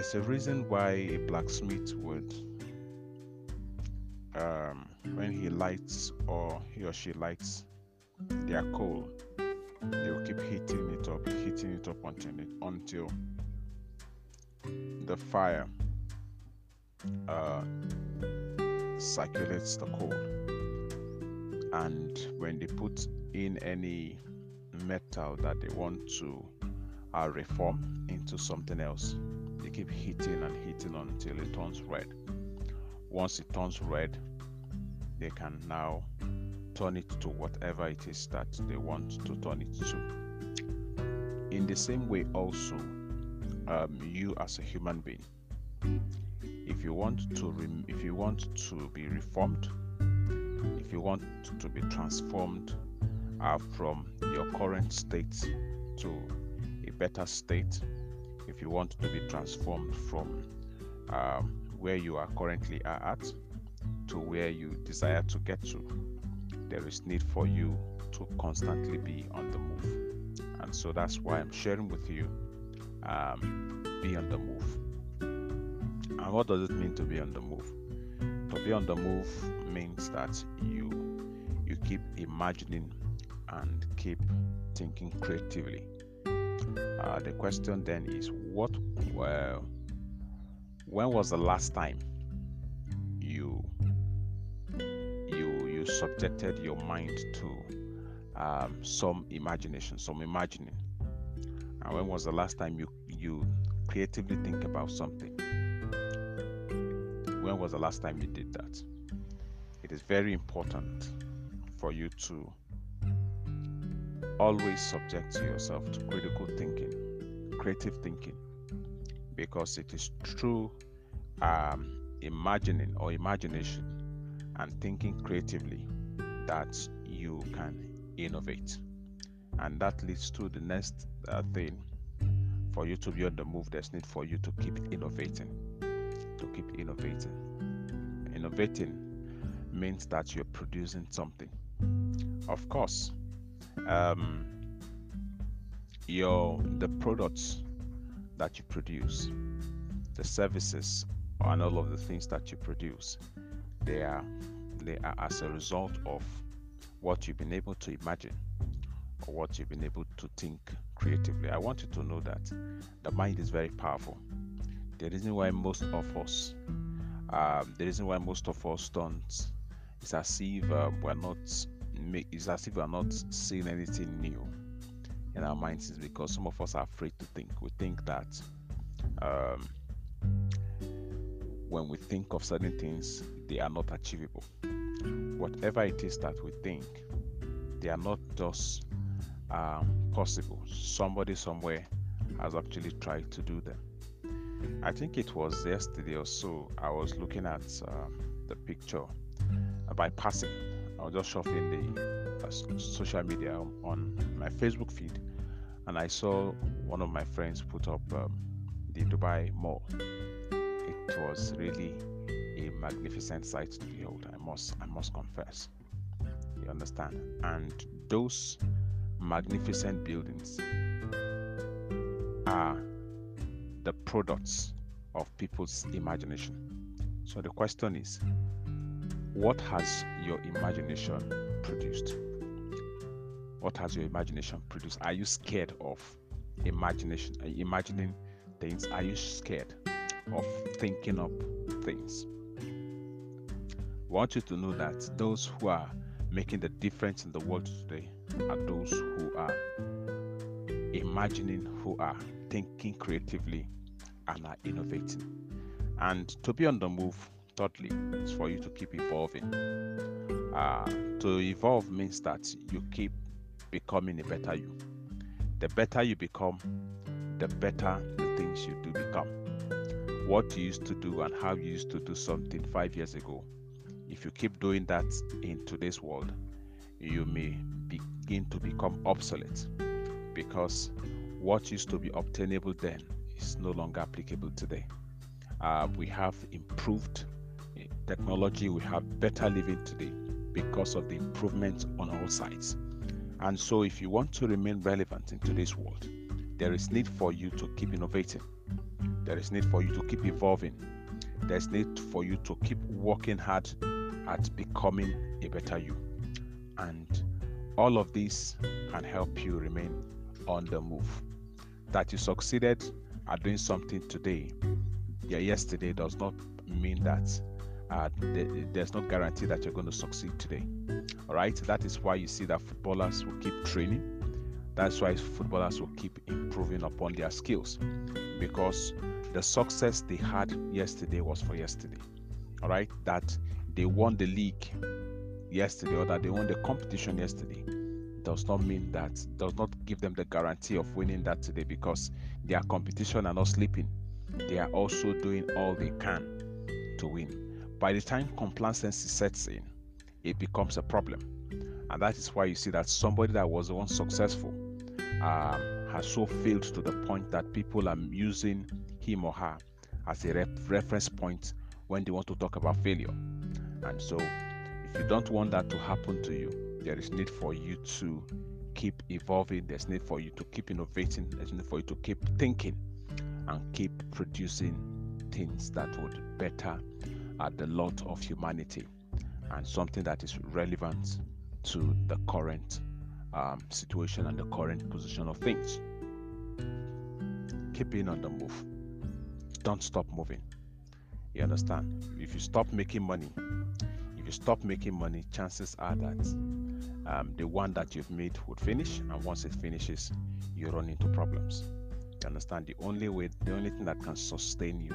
there's a reason why a blacksmith would, um, when he lights or he or she lights their coal, they will keep heating it up, heating it up until it, until the fire uh, circulates the coal. And when they put in any metal that they want to uh, reform into something else, they keep heating and heating until it turns red. Once it turns red, they can now turn it to whatever it is that they want to turn it to. In the same way, also, um, you as a human being, if you want to, if you want to be reformed, if you want to be transformed uh, from your current state to a better state, if you want to be transformed from um, where you are currently at to where you desire to get to, there is need for you to constantly be on the move. And so that's why I'm sharing with you um, be on the move. And what does it mean to be on the move? To be on the move means that you you keep imagining and keep thinking creatively. Uh, the question then is what well when was the last time you you you subjected your mind to um, some imagination some imagining? And when was the last time you you creatively think about something? When was the last time you did that? It is very important for you to always subject yourself to critical thinking creative thinking because it is through um, imagining or imagination and thinking creatively that you can innovate. And that leads to the next uh, thing for you to be on the move, there's need for you to keep innovating. To keep innovating. Innovating means that you're producing something. Of course, um, your the products that you produce, the services, and all of the things that you produce, they are they are as a result of what you've been able to imagine or what you've been able to think creatively. I want you to know that the mind is very powerful. The reason why most of us, um, the reason why most of us don't, is as if uh, we're not, it's as if we're not seeing anything new in our minds, is because some of us are afraid to think. We think that um, when we think of certain things, they are not achievable. Whatever it is that we think, they are not just um, possible. Somebody somewhere has actually tried to do them. I think it was yesterday or so. I was looking at uh, the picture by passing. I was just shuffling the uh, social media on my Facebook feed, and I saw one of my friends put up um, the Dubai Mall. It was really a magnificent sight to behold. I must, I must confess. You understand? And those magnificent buildings are the products of people's imagination. So the question is, what has your imagination produced? What has your imagination produced? Are you scared of imagination? Are you imagining things? Are you scared of thinking up things? I want you to know that those who are making the difference in the world today are those who are imagining, who are thinking creatively, and are innovating. And to be on the move, thirdly, is for you to keep evolving. Uh, to evolve means that you keep becoming a better you. The better you become, the better the things you do become. What you used to do and how you used to do something five years ago, if you keep doing that in today's world, you may begin to become obsolete because what used to be obtainable then is no longer applicable today. Uh, we have improved technology, we have better living today because of the improvements on all sides. And so, if you want to remain relevant in today's world, there is need for you to keep innovating. There is need for you to keep evolving. There's need for you to keep working hard at becoming a better you. And all of this can help you remain on the move. That you succeeded at doing something today, yeah, yesterday does not mean that uh, there's no guarantee that you're going to succeed today. All right, that is why you see that footballers will keep training. That's why footballers will keep improving upon their skills because the success they had yesterday was for yesterday. All right, that they won the league yesterday or that they won the competition yesterday does not mean that does not give them the guarantee of winning that today because their competition are not sleeping they are also doing all they can to win by the time complacency sets in it becomes a problem and that is why you see that somebody that was once successful um, has so failed to the point that people are using him or her as a reference point when they want to talk about failure and so if you don't want that to happen to you, there is need for you to keep evolving. There's need for you to keep innovating. There's need for you to keep thinking and keep producing things that would better uh, the lot of humanity and something that is relevant to the current um, situation and the current position of things. Keep being on the move. Don't stop moving. You understand? If you stop making money, if you stop making money, chances are that um, the one that you've made would finish, and once it finishes, you run into problems. You understand? The only way, the only thing that can sustain you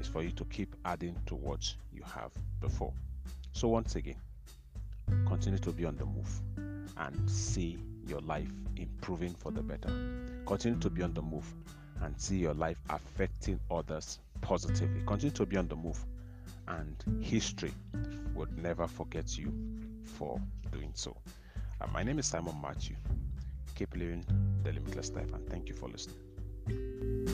is for you to keep adding to what you have before. So, once again, continue to be on the move and see your life improving for the better. Continue to be on the move and see your life affecting others positively. Continue to be on the move and history would never forget you for doing so. Uh, my name is Simon Matthew. Keep living the limitless life and thank you for listening.